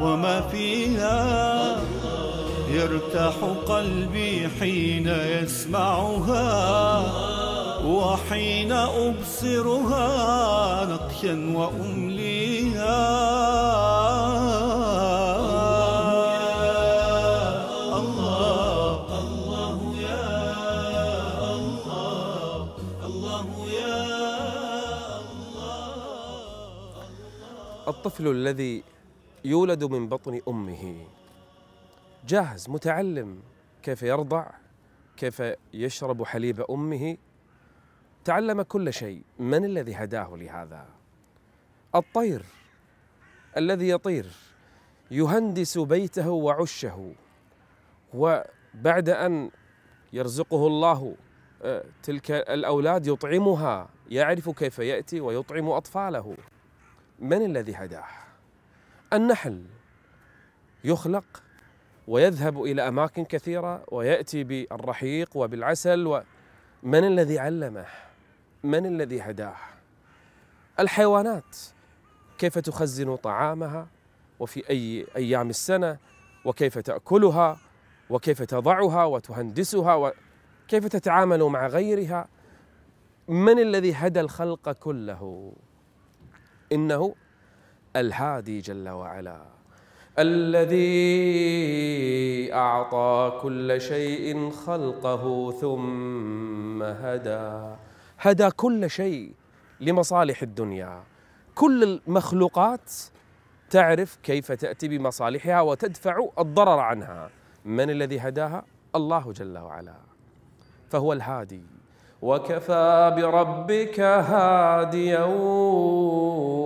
وما فيها. يرتاح قلبي حين يسمعها وحين أبصرها نقشا وأمليها. الطفل الذي يولد من بطن أمه. جاهز متعلم. كيف يرضع؟ كيف يشرب حليب أمه؟ تعلم كل شيء. من الذي هداه لهذا؟ الطير الذي يطير. يهندس بيته وعشه. وبعد أن يرزقه الله آه، تلك الأولاد يطعمها. يعرف كيف يأتي ويطعم أطفاله. من الذي هداه؟ النحل يخلق ويذهب إلى أماكن كثيرة ويأتي بالرحيق وبالعسل ومن الذي علمه؟ من الذي هداه؟ الحيوانات. كيف تخزن طعامها؟ وفي أي أيام السنة؟ وكيف تأكلها؟ وكيف تضعها؟ وتهندسها؟ وكيف تتعامل مع غيرها؟ من الذي هدى الخلق كله؟ إنه الهادي جل وعلا. الذي أعطى كل شيء خلقه ثم هدى. هدى كل شيء لمصالح الدنيا. كل المخلوقات تعرف كيف تأتي بمصالحها وتدفع الضرر عنها. من الذي هداها؟ الله جل وعلا. فهو الهادي. وكفى بربك هاديا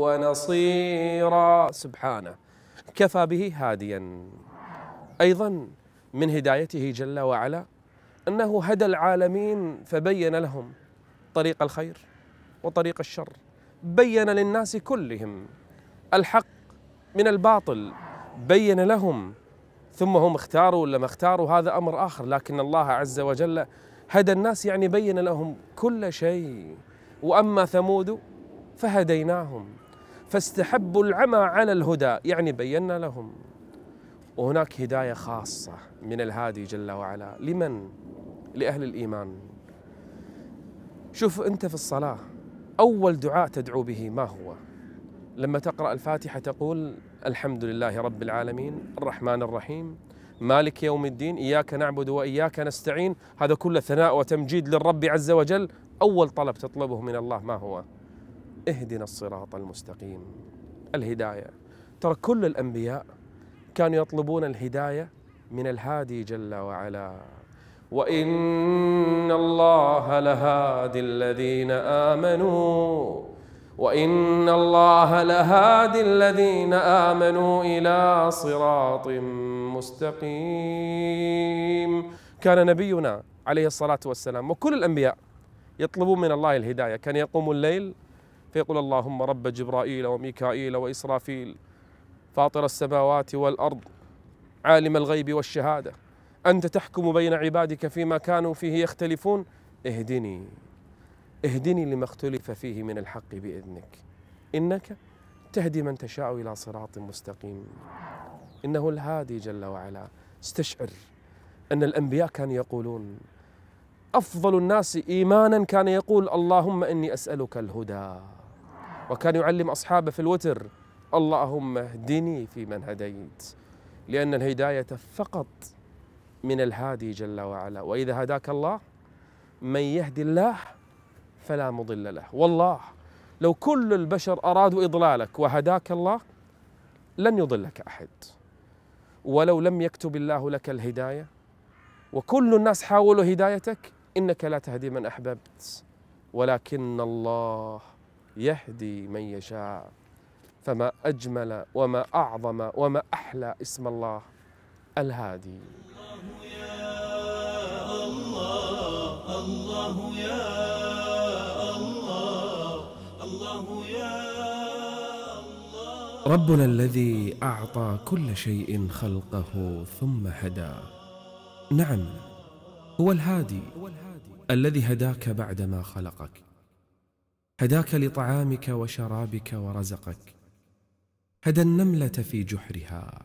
ونصيرا. سبحانه. كفى به هاديا. أيضا من هدايته جل وعلا أنه هدى العالمين فبين لهم طريق الخير وطريق الشر. بين للناس كلهم الحق من الباطل. بين لهم. ثم هم اختاروا ولا ما اختاروا هذا أمر آخر. لكن الله عز وجل هدى الناس يعني بين لهم كل شيء. وأما ثمود فهديناهم فاستحبوا العمى على الهدى يعني بينا لهم. وهناك هداية خاصة من الهادي جل وعلا. لمن؟ لأهل الإيمان. شوف أنت في الصلاة أول دعاء تدعو به ما هو؟ لما تقرأ الفاتحة تقول الحمد لله رب العالمين الرحمن الرحيم مالك يوم الدين إياك نعبد وإياك نستعين. هذا كله ثناء وتمجيد للرب عز وجل. أول طلب تطلبه من الله ما هو؟ اهدنا الصراط المستقيم. الهداية. ترى كل الأنبياء كانوا يطلبون الهداية من الهادي جل وعلا. وإن الله لهادي الذين آمنوا. وإن الله لهادي الذين آمنوا إلى صراط مستقيم كان نبينا عليه الصلاة والسلام وكل الأنبياء يطلبون من الله الهداية. كان يقوم الليل فيقول اللهم رب جبرائيل وميكائيل وإسرافيل فاطر السماوات والأرض عالم الغيب والشهادة. أنت تحكم بين عبادك فيما كانوا فيه يختلفون. اهدني اهدني لما اختلف فيه من الحق بإذنك. إنك تهدي من تشاء إلى صراط مستقيم. إنه الهادي جل وعلا. استشعر أن الأنبياء كانوا يقولون أفضل الناس إيمانا كان يقول اللهم إني أسألك الهدى. وكان يعلم أصحابه في الوتر اللهم اهدني فيمن هديت. لأن الهداية فقط من الهادي جل وعلا. وإذا هداك الله من يهدي الله فلا مضل له. والله لو كل البشر أرادوا إضلالك وهداك الله لن يضلك أحد. ولو لم يكتب الله لك الهداية وكل الناس حاولوا هدايتك إنك لا تهدي من أحببت. ولكن الله يهدي من يشاء. فما أجمل وما أعظم وما أحلى اسم الله الهادي. الله يا الله الله يا ربنا الذي أعطى كل شيء خلقه ثم هدى. نعم هو الهادي الذي هداك بعدما خلقك. هداك لطعامك وشرابك ورزقك. هدى النملة في جحرها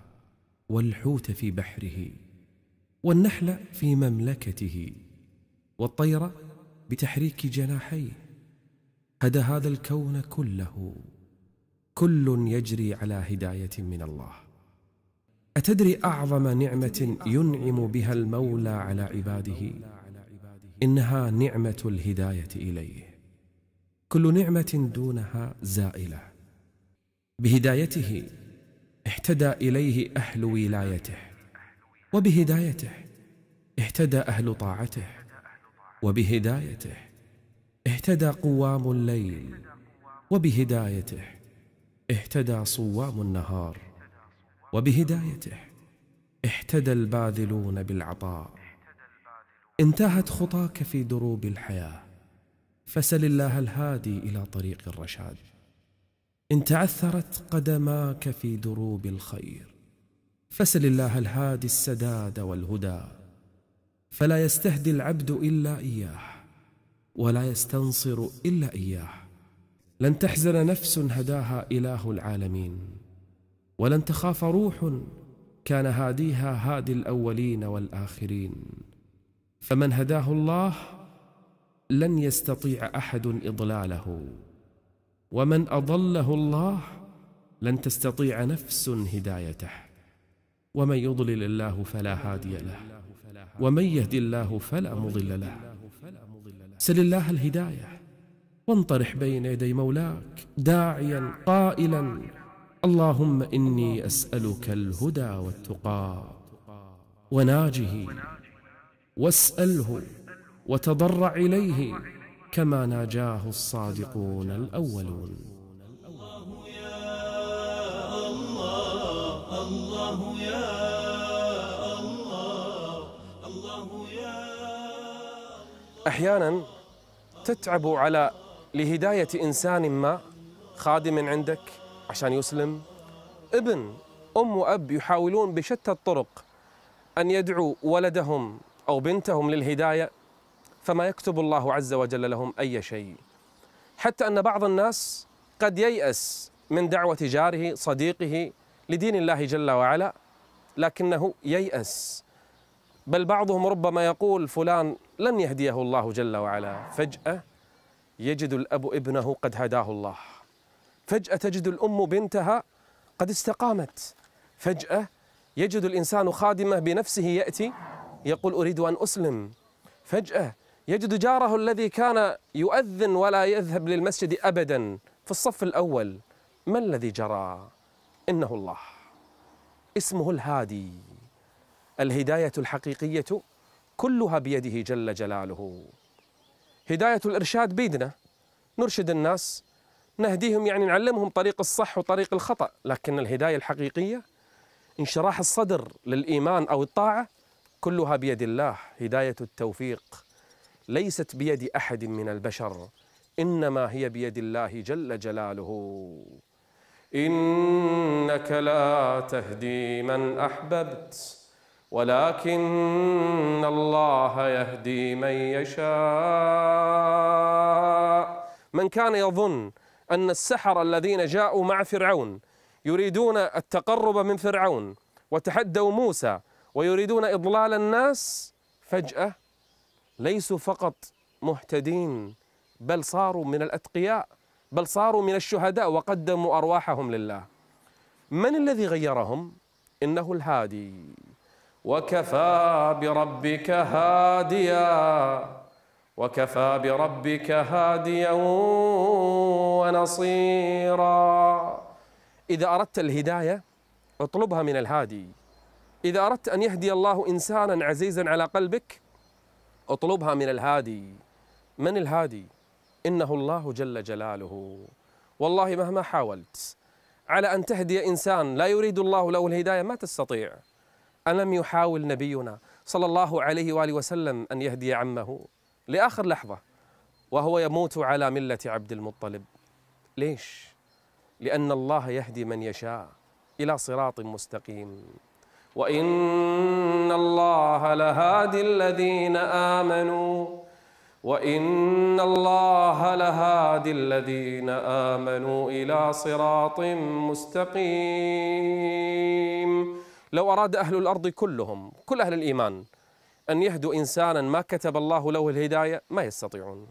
والحوت في بحره والنحل في مملكته والطير بتحريك جناحيه. هدى هذا الكون كله. كل يجري على هداية من الله. أتدري أعظم نعمة ينعم بها المولى على عباده؟ إنها نعمة الهداية إليه. كل نعمة دونها زائلة. بهدايته اهتدى إليه أهل ولايته. وبهدايته اهتدى أهل طاعته. وبهدايته اهتدى قوام الليل وبهدايته اهتدى صوام النهار وبهدايته اهتدى الباذلون بالعطاء. انتهت خطاك في دروب الحياة فسل الله الهادي إلى طريق الرشاد. إن تعثرت قدماك في دروب الخير فسل الله الهادي السداد والهدى. فلا يستهدي العبد إلا إياه ولا يستنصر إلا إياه. لن تحزن نفس هداها إله العالمين. ولن تخاف روح كان هاديها هادي الأولين والآخرين. فمن هداه الله لن يستطيع أحد إضلاله. ومن أضله الله لن تستطيع نفس هدايته. ومن يضلل الله فلا هادي له. ومن يهدي الله فلا مضل له. سل الله الهداية. وانطرح بين يدي مولاك داعيا قائلا اللهم إني أسألك الهدى والتقى وناجه واسأله وتضرع إليه كما ناجاه الصادقون الأولون. الله يا الله الله يا الله الله يا أحيانا تتعب على لهداية إنسان ما خادم عندك عشان يسلم؟ ابن أم وأب يحاولون بشتى الطرق أن يدعوا ولدهم أو بنتهم للهداية فما يكتب الله عز وجل لهم أي شيء. حتى أن بعض الناس قد ييأس من دعوة جاره صديقه لدين الله جل وعلا لكنه ييأس. بل بعضهم ربما يقول فلان لن يهديه الله جل وعلا. فجأة يجد الأب ابنه قد هداه الله. فجأة تجد الأم بنتها قد استقامت. فجأة يجد الإنسان خادمة بنفسه يأتي يقول أريد أن أسلم. فجأة يجد جاره الذي كان يؤذن ولا يذهب للمسجد أبدا في الصف الأول. ما الذي جرى؟ إنه الله. اسمه الهادي. الهداية الحقيقية كلها بيده جل جلاله. هداية الإرشاد بيدنا. نرشد الناس نهديهم يعني نعلمهم طريق الصح وطريق الخطأ لكن الهداية الحقيقية انشراح الصدر للإيمان أو الطاعة كلها بيد الله هداية التوفيق. ليست بيد أحد من البشر إنما هي بيد الله جل جلاله. إنك لا تهدي من أحببت. ولكن الله يهدي من يشاء. من كان يظن أن السحر الذين جاءوا مع فرعون يريدون التقرب من فرعون وتحدوا موسى ويريدون إضلال الناس فجأة ليسوا فقط مهتدين بل صاروا من الأتقياء بل صاروا من الشهداء وقدموا أرواحهم لله. من الذي غيرهم؟ إنه الهادي. وكفى بربك هاديا وكفى بربك هاديا ونصيرا. إذا أردت الهداية اطلبها من الهادي. إذا أردت أن يهدي الله إنسانا عزيزا على قلبك اطلبها من الهادي. من الهادي؟ إنه الله جل جلاله. والله مهما حاولت على أن تهدي إنسان لا يريد الله له الهداية ما تستطيع. ألم يحاول نبينا صلى الله عليه وآله وسلم أن يهدي عمه لآخر لحظة وهو يموت على ملة عبد المطلب؟ ليش؟ لأن الله يهدي من يشاء إلى صراط مستقيم. وإن الله لهادي الذين آمنوا وإن الله لهادي الذين آمنوا إلى صراط مستقيم. لو أراد أهل الأرض كلهم كل أهل الإيمان أن يهدوا إنسانا ما كتب الله له الهداية ما يستطيعون.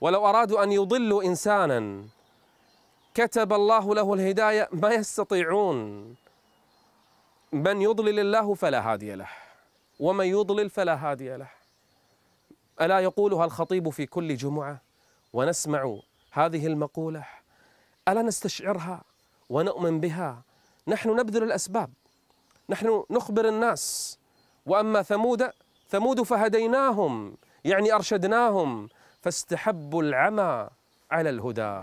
ولو أرادوا أن يضلوا إنسانا كتب الله له الهداية ما يستطيعون. من يضلل الله فلا هادي له ومن يضلل فلا هادي له. ألا يقولها الخطيب في كل جمعة؟ ونسمع هذه المقولة. ألا نستشعرها ونؤمن بها؟ نحن نبذل الأسباب. نحن نخبر الناس. وأما ثمود ثمود فهديناهم يعني أرشدناهم. فاستحبوا العمى على الهدى.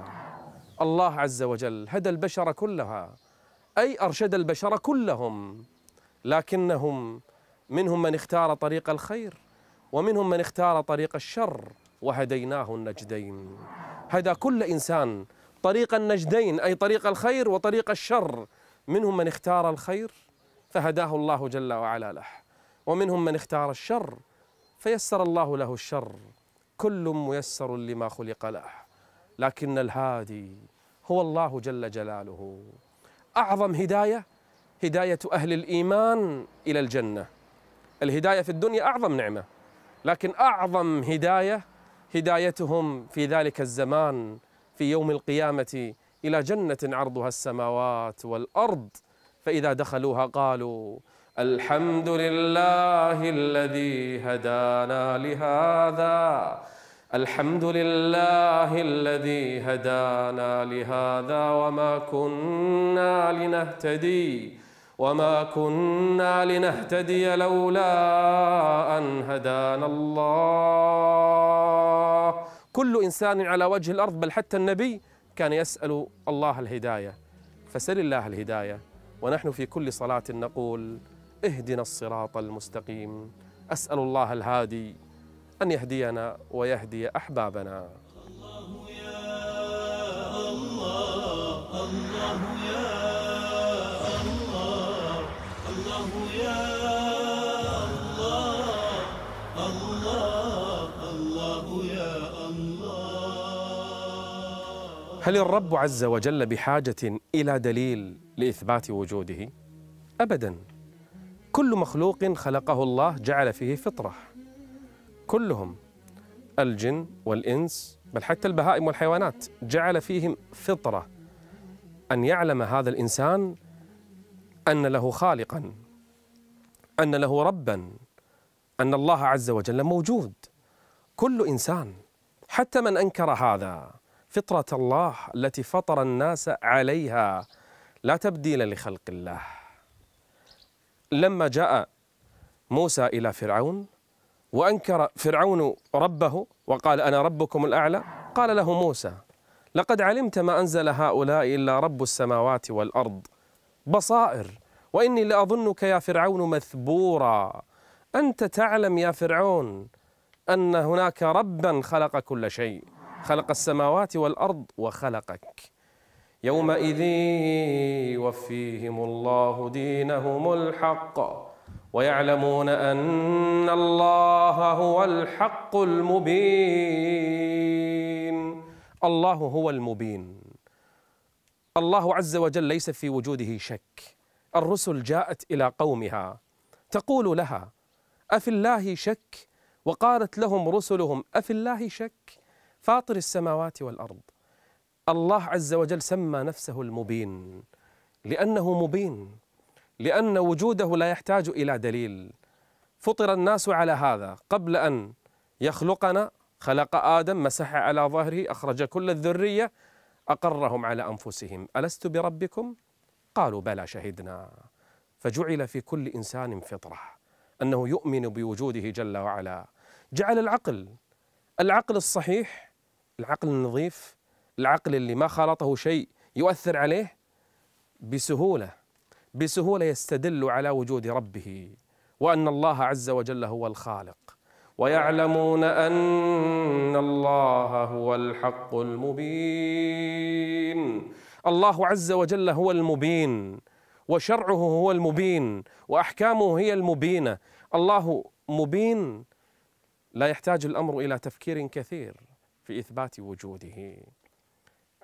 الله عز وجل هدى البشر كلها أي أرشد البشر كلهم. لكنهم منهم من اختار طريق الخير ومنهم من اختار طريق الشر وهديناه النجدين. هدى كل إنسان طريق النجدين أي طريق الخير وطريق الشر منهم من اختار الخير. فهداه الله جل وعلا له. ومنهم من اختار الشر فيسر الله له الشر. كل ميسر لما خلق له. لكن الهادي هو الله جل جلاله. أعظم هداية هداية أهل الإيمان إلى الجنة. الهداية في الدنيا أعظم نعمة لكن أعظم هداية هدايتهم في ذلك الزمان في يوم القيامة إلى جنة عرضها السماوات والأرض. فإذا دخلوها قالوا الحمد لله الذي هدانا لهذا. الحمد لله الذي هدانا لهذا وما كنا لنهتدي وما كنا لنهتدي لولا أن هدانا الله. كل إنسان على وجه الأرض بل حتى النبي كان يسأل الله الهداية. فسل الله الهداية. ونحن في كل صلاة نقول اهدنا الصراط المستقيم. أسأل الله الهادي أن يهدينا ويهدي أحبابنا. الله يا الله الله يا الله الله يا الله الله يا الله هل الرب عز وجل بحاجة إلى دليل؟ لإثبات وجوده. ابدا. كل مخلوق خلقه الله جعل فيه فطرة. كلهم الجن والإنس بل حتى البهائم والحيوانات جعل فيهم فطرة. أن يعلم هذا الإنسان أن له خالقا أن له ربا أن الله عز وجل موجود. كل إنسان حتى من أنكر هذا فطرة الله التي فطر الناس عليها لا تبديل لخلق الله. لما جاء موسى إلى فرعون وأنكر فرعون ربه وقال أنا ربكم الأعلى قال له موسى لقد علمت ما أنزل هؤلاء إلا رب السماوات والأرض بصائر وإني لأظنك يا فرعون مثبورا. أنت تعلم يا فرعون أن هناك ربا خلق كل شيء خلق السماوات والأرض وخلقك. يومئذ يوفيهم الله دينهم الحق ويعلمون أن الله هو الحق المبين. الله هو المبين. الله عز وجل ليس في وجوده شك. الرسل جاءت إلى قومها تقول لها أفي الله شك؟ وقالت لهم رسلهم أفي الله شك؟ فاطر السماوات والأرض. الله عز وجل سمى نفسه المبين لأنه مبين لأن وجوده لا يحتاج إلى دليل. فطر الناس على هذا. قبل أن يخلقنا خلق آدم مسح على ظهره أخرج كل الذرية أقرهم على أنفسهم. ألست بربكم؟ قالوا بلى شهدنا. فجعل في كل إنسان فطرة. أنه يؤمن بوجوده جل وعلا. جعل العقل العقل الصحيح العقل النظيف العقل اللي ما خالطه شيء يؤثر عليه بسهولة بسهولة يستدل على وجود ربه وأن الله عز وجل هو الخالق. ويعلمون أن الله هو الحق المبين. الله عز وجل هو المبين وشرعه هو المبين وأحكامه هي المبينة. الله مبين لا يحتاج الأمر إلى تفكير كثير في إثبات وجوده.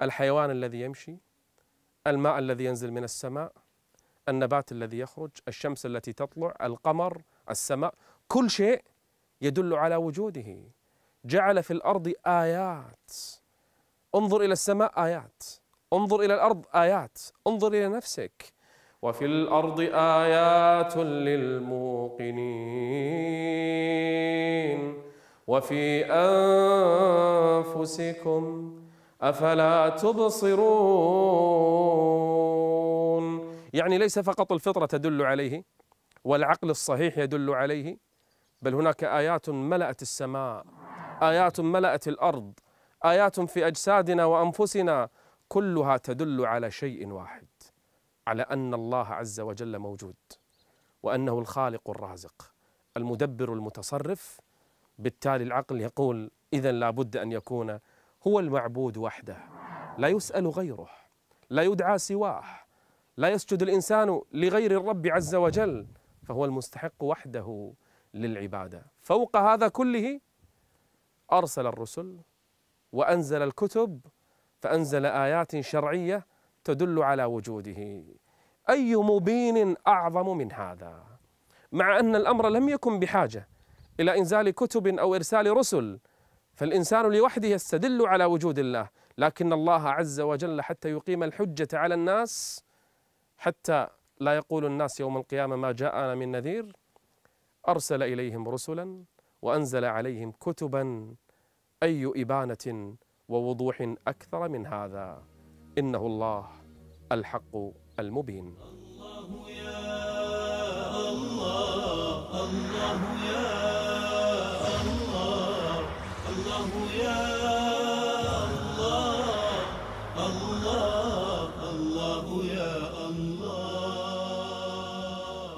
الحيوان الذي يمشي الماء الذي ينزل من السماء النبات الذي يخرج الشمس التي تطلع القمر السماء كل شيء يدل على وجوده. جعل في الأرض آيات. انظر إلى السماء آيات. انظر إلى الأرض آيات. انظر إلى نفسك. وفي الأرض آيات للموقنين. وفي أنفسكم أفلا تبصرون؟ يعني ليس فقط الفطرة تدل عليه والعقل الصحيح يدل عليه بل هناك آيات ملأت السماء آيات ملأت الأرض آيات في أجسادنا وأنفسنا كلها تدل على شيء واحد على أن الله عز وجل موجود وأنه الخالق الرازق المدبر المتصرف. بالتالي العقل يقول اذا لابد أن يكون هو المعبود وحده لا يسأل غيره لا يدعى سواه لا يسجد الإنسان لغير الرب عز وجل فهو المستحق وحده للعبادة. فوق هذا كله أرسل الرسل وأنزل الكتب فأنزل آيات شرعية تدل على وجوده. أي مبين أعظم من هذا؟ مع أن الأمر لم يكن بحاجة إلى إنزال كتب أو إرسال رسل فالإنسان لوحده يستدل على وجود الله لكن الله عز وجل حتى يقيم الحجة على الناس حتى لا يقول الناس يوم القيامة ما جاءنا من نذير أرسل إليهم رسلا وأنزل عليهم كتبا أي إبانة ووضوح أكثر من هذا. إنه الله الحق المبين. الله يا الله الله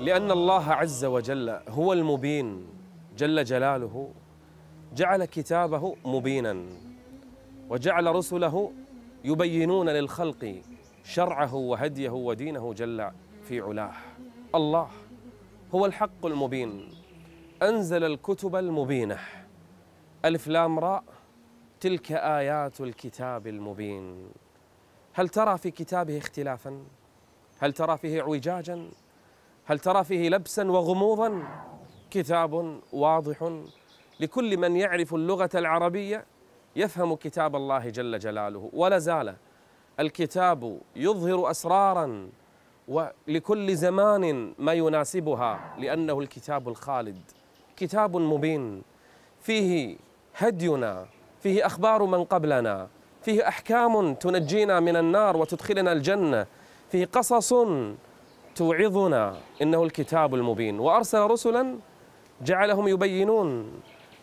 لأن الله عز وجل هو المبين جل جلاله جعل كتابه مبينا وجعل رسله يبينون للخلق شرعه وهديه ودينه جل في علاه. الله هو الحق المبين. أنزل الكتب المبينة. ألف لام راء. تلك آيات الكتاب المبين. هل ترى في كتابه اختلافا؟ هل ترى فيه اعوجاجا؟ هل ترى فيه لبسا وغموضا؟ كتاب واضح لكل من يعرف اللغة العربية يفهم كتاب الله جل جلاله. ولا زال الكتاب يظهر اسرارا ولكل زمان ما يناسبها لأنه الكتاب الخالد. كتاب مبين فيه هدينا فيه أخبار من قبلنا فيه أحكام تنجينا من النار وتدخلنا الجنة فيه قصص توعظنا إنه الكتاب المبين. وأرسل رسلا جعلهم يبينون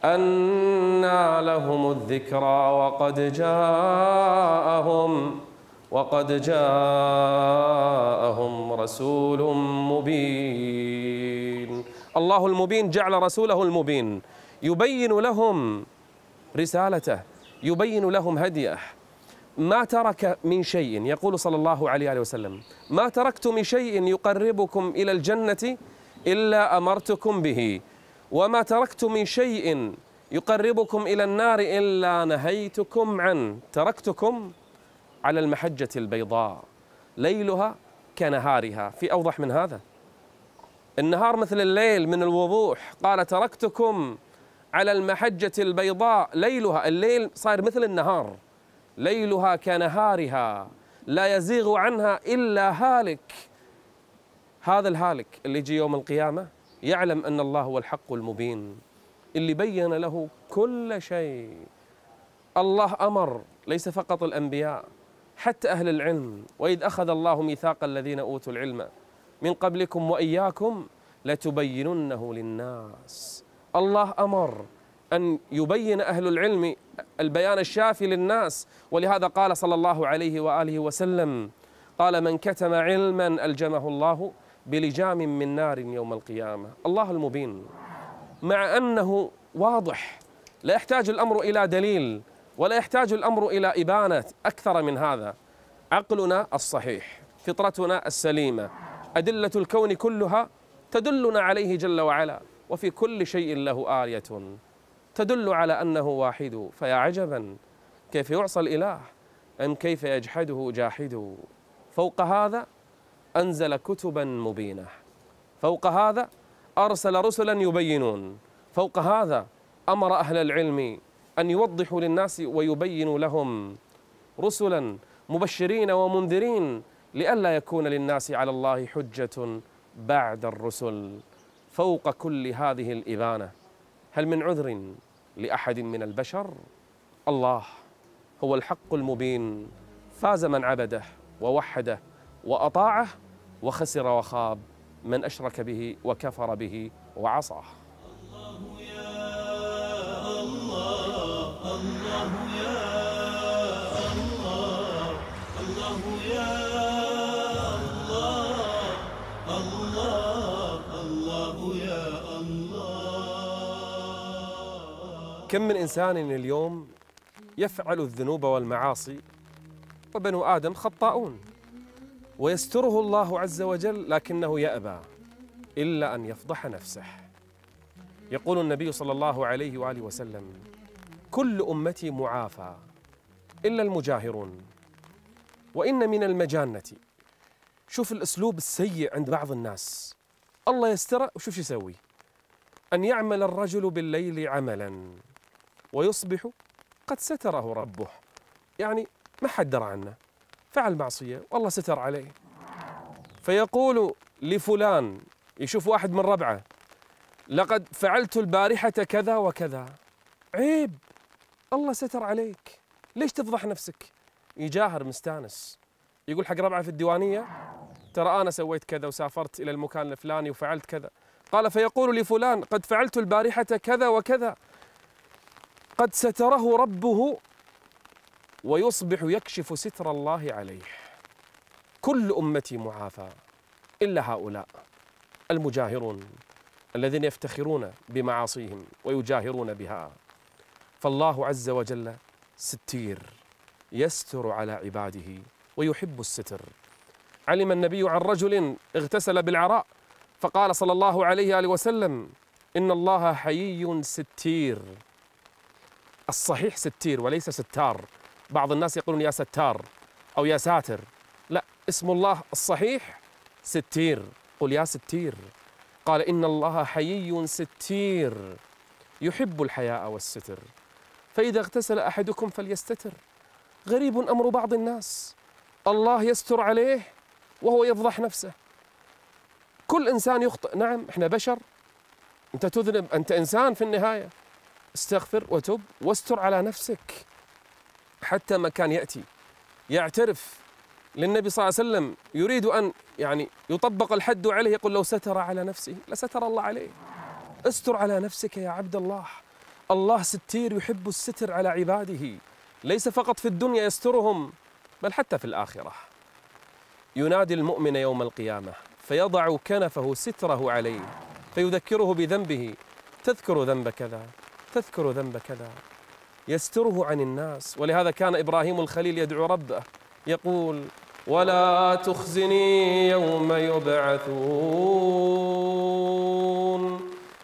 أنى لهم الذكرى وقد جاءهم وقد جاءهم رسول مبين. الله المبين جعل رسوله المبين. يبين لهم رسالته يبين لهم هديه. ما ترك من شيء يقول صلى الله عليه وسلم ما تركت من شيء يقربكم إلى الجنة إلا أمرتكم به وما تركت من شيء يقربكم إلى النار إلا نهيتكم عنه تركتكم على المحجة البيضاء ليلها كنهارها. في أوضح من هذا؟ النهار مثل الليل من الوضوح قال تركتكم على المحجة البيضاء ليلها. الليل صار مثل النهار. ليلها كنهارها لا يزيغ عنها إلا هالك. هذا الهالك اللي يجي يوم القيامة يعلم أن الله هو الحق المبين اللي بين له كل شيء. الله أمر ليس فقط الأنبياء حتى أهل العلم. وإذ أخذ الله ميثاق الذين أوتوا العلم من قبلكم وإياكم لتبيننه للناس. الله أمر أن يبين أهل العلم البيان الشافي للناس. ولهذا قال صلى الله عليه وآله وسلم قال من كتم علما ألجمه الله بلجام من نار يوم القيامة. الله المبين. مع أنه واضح لا يحتاج الأمر إلى دليل ولا يحتاج الأمر إلى إبانة أكثر من هذا. عقلنا الصحيح فطرتنا السليمة أدلة الكون كلها تدلنا عليه جل وعلا وفي كل شيء له آية تدل على أنه واحد. فيا عجبا كيف يعصى الإله أم كيف يجحده جاحد فوق هذا أنزل كتبا مبينة. فوق هذا أرسل رسلا يبينون. فوق هذا أمر أهل العلم أن يوضحوا للناس ويبينوا لهم رسلا مبشرين ومنذرين لئلا يكون للناس على الله حجة بعد الرسل. فوق كل هذه الإبانة. هل من عذر لأحد من البشر؟ الله هو الحق المبين فاز من عبده ووحده وأطاعه وخسر وخاب من أشرك به وكفر به وعصاه كم من إنسان اليوم يفعل الذنوب والمعاصي وبنو آدم خطاؤون ويستره الله عز وجل لكنه يأبى إلا أن يفضح نفسه. يقول النبي صلى الله عليه وآله وسلم كل أمتي معافى إلا المجاهرون. وإن من المجانة شوف الأسلوب السيء عند بعض الناس. الله يستره وشوف شو يسوي. أن يعمل الرجل بالليل عملا. ويصبح قد ستره ربه. يعني ما حد درى عنه. فعل معصية والله ستر عليه. فيقول لفلان يشوف واحد من ربعه لقد فعلت البارحة كذا وكذا. عيب! الله ستر عليك. ليش تفضح نفسك؟ يجاهر مستانس. يقول حق ربعه في الديوانية ترى أنا سويت كذا وسافرت إلى المكان الفلاني وفعلت كذا. قال فيقول لفلان قد فعلت البارحة كذا وكذا. قد ستره ربه ويصبح يكشف ستر الله عليه. كل أمتي معافى إلا هؤلاء المجاهرون الذين يفتخرون بمعاصيهم ويجاهرون بها. فالله عز وجل ستير يستر على عباده ويحب الستر. علم النبي عن رجل اغتسل بالعراء فقال صلى الله عليه وآله وسلم إن الله حيي ستير. الصحيح ستير وليس ستار. بعض الناس يقولون يا ستار أو يا ساتر. لا اسم الله الصحيح ستير. قل يا ستير. قال إن الله حيي ستير. يحب الحياء والستر. فإذا اغتسل أحدكم فليستتر. غريب أمر بعض الناس. الله يستر عليه وهو يفضح نفسه. كل إنسان يخطئ. نعم إحنا بشر. أنت تذنب أنت إنسان في النهاية. استغفر وتب واستر على نفسك حتى ما كان يأتي. يعترف للنبي صلى الله عليه وسلم يريد أن يعني يطبق الحد عليه يقول لو ستر على نفسه لستر الله عليه. استر على نفسك يا عبد الله. الله ستير يحب الستر على عباده. ليس فقط في الدنيا يسترهم بل حتى في الآخرة. ينادي المؤمن يوم القيامة فيضع كنفه ستره عليه فيذكره بذنبه تذكر ذنب كذا. تذكر ذنب كذا؟ يستره عن الناس. ولهذا كان إبراهيم الخليل يدعو ربه. يقول ولا تخزني يوم يبعثون.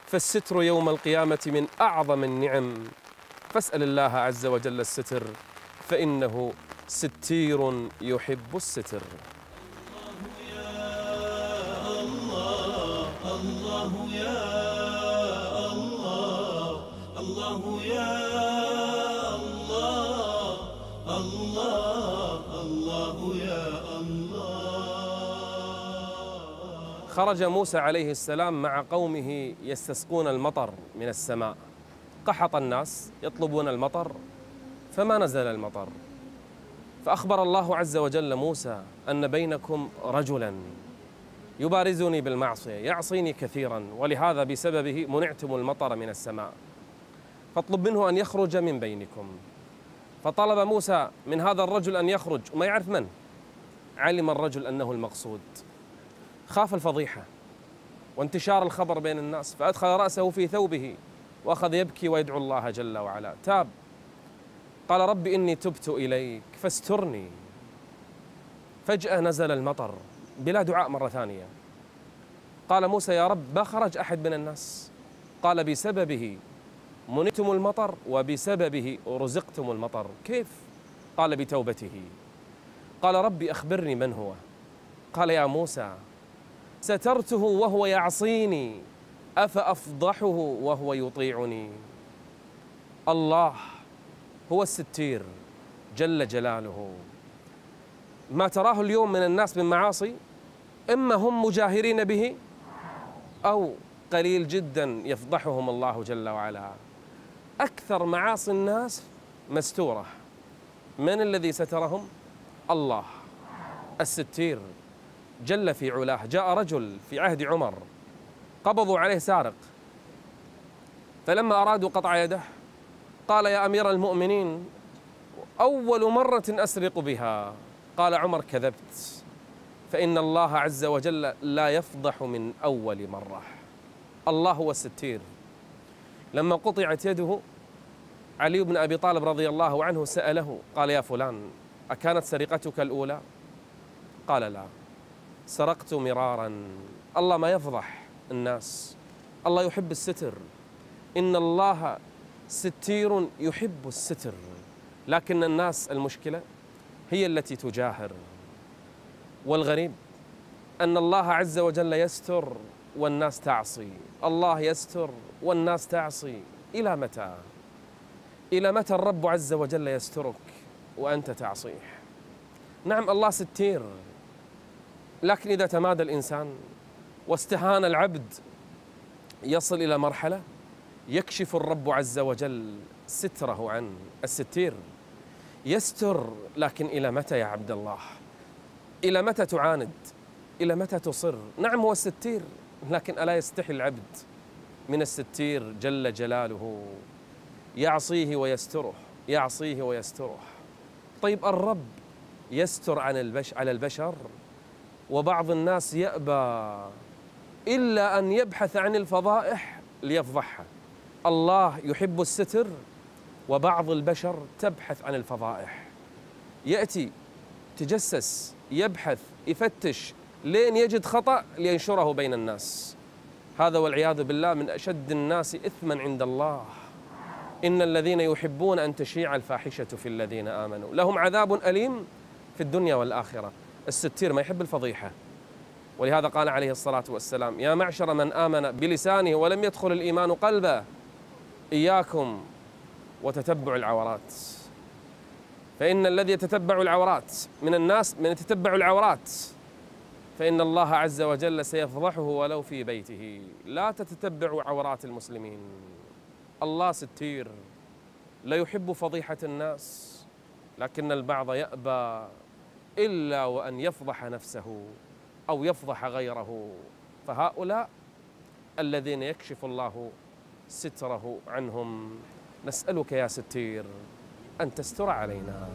فالستر يوم القيامة من أعظم النعم. فاسأل الله عز وجل الستر فإنه ستير يحب الستر. خرج موسى عليه السلام مع قومه يستسقون المطر من السماء. قحط الناس يطلبون المطر فما نزل المطر. فأخبر الله عز وجل موسى أن بينكم رجلا يبارزني بالمعصية يعصيني كثيرا ولهذا بسببه منعتم المطر من السماء. فاطلب منه أن يخرج من بينكم. فطلب موسى من هذا الرجل أن يخرج وما يعرف من؟ علم الرجل أنه المقصود. خاف الفضيحة وانتشار الخبر بين الناس فأدخل رأسه في ثوبه وأخذ يبكي ويدعو الله جل وعلا. تاب. قال رب إني تبت إليك فاسترني. فجأة نزل المطر بلا دعاء مرة ثانية. قال موسى يا رب ما خرج أحد من الناس. قال بسببه منتم المطر وبسببه رزقتم المطر. كيف؟ قال بتوبته. قال ربي أخبرني من هو. قال يا موسى سترته وهو يعصيني أفأفضحه وهو يطيعني. الله هو الستير جل جلاله. ما تراه اليوم من الناس من معاصي إما هم مجاهرين به أو قليل جدا يفضحهم الله جل وعلا. أكثر معاصي الناس مستورة. من الذي سترهم؟ الله الستير. جل في علاه جاء رجل في عهد عمر قبضوا عليه سارق. فلما أرادوا قطع يده قال يا أمير المؤمنين أول مرة أسرق بها. قال عمر كذبت. فإن الله عز وجل لا يفضح من أول مرة. الله هو الستير. لما قطعت يده علي بن أبي طالب رضي الله عنه سأله قال يا فلان أكانت سرقتك الأولى؟ قال لا. سرقت مرارا. الله ما يفضح الناس. الله يحب الستر. إن الله ستير يحب الستر. لكن الناس المشكلة هي التي تجاهر. والغريب أن الله عز وجل يستر والناس تعصي. الله يستر والناس تعصي. إلى متى؟ إلى متى الرب عز وجل يسترك وأنت تعصيه؟ نعم الله ستير. لكن إذا تمادى الإنسان واستهان العبد يصل إلى مرحلة يكشف الرب عز وجل ستره عن الستير يستر لكن إلى متى يا عبد الله؟ إلى متى تعاند؟ إلى متى تصر؟ نعم هو الستير لكن ألا يستحي العبد من الستير جل جلاله؟ يعصيه ويستره يعصيه ويستره. طيب الرب يستر عن البش على البشر؟ وبعض الناس يأبى إلا أن يبحث عن الفضائح ليفضحها. الله يحب الستر وبعض البشر تبحث عن الفضائح. يأتي تجسس يبحث يفتش لين يجد خطأ لينشره بين الناس. هذا والعياذ بالله من أشد الناس إثما عند الله. إن الذين يحبون أن تشيع الفاحشة في الذين آمنوا لهم عذاب أليم في الدنيا والآخرة. الستير ما يحب الفضيحة. ولهذا قال عليه الصلاة والسلام يا معشر من آمن بلسانه ولم يدخل الإيمان قلبه إياكم وتتبع العورات. فإن الذي يتتبع العورات من الناس من يتتبع العورات فإن الله عز وجل سيفضحه ولو في بيته. لا تتتبعوا عورات المسلمين. الله ستير. لا يحب فضيحة الناس لكن البعض يأبى. إلا وأن يفضح نفسه أو يفضح غيره. فهؤلاء الذين يكشف الله ستره عنهم نسألك يا ستير أن تستر علينا.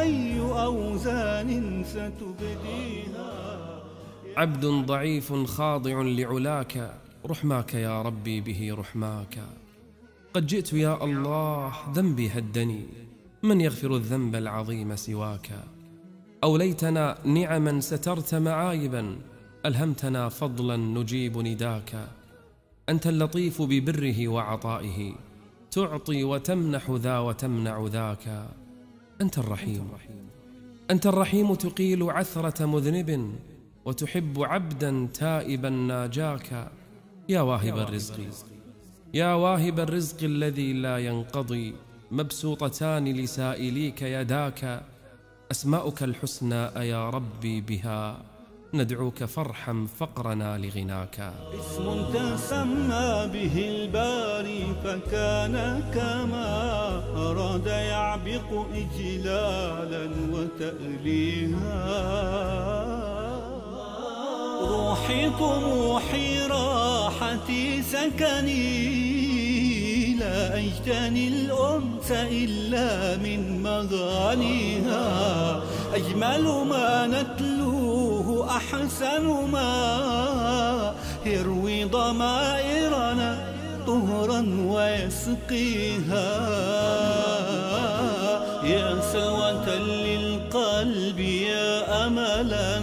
أي أوزان ستبديها. عبد ضعيف خاضع لعلاك رحماك يا ربي به رحماك. قد جئت يا الله ذنبي هدني من يغفر الذنب العظيم سواك؟ أوليتنا نعما سترت معايبا ألهمتنا فضلا نجيب نداك. أنت اللطيف ببره وعطائه تعطي وتمنح ذا وتمنع ذاك. أنت الرحيم. أنت الرحيم تقيل عثرة مذنب وتحب عبدا تائبا ناجاك. يا واهب الرزق. يا واهب الرزق الذي لا ينقضي مبسوطتان لسائليك يداك. أسماؤك الحسنى أيا ربي بها. ندعوك فارحم فقرنا لغناك. اسم تسمى به الباري فكان كما أراد يعبق إجلالا وتأليها. طموحي راحتي سكني لا أجتني الأنس إلا من مغانيها. أجمل ما نتلوه أحسن ما يروي ضمائرنا طهرا ويسقيها. يا سلوة للقلب يا أملا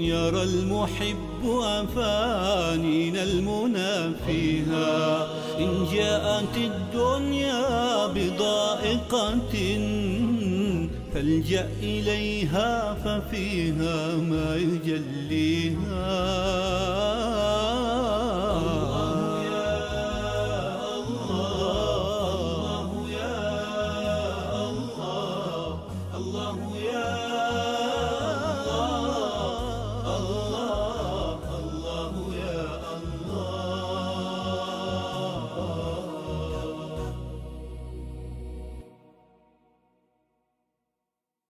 يرى المحب أفانينا المنى فيها. إن جاءت الدنيا بضائقة فالجأ إليها ففيها ما يجليها.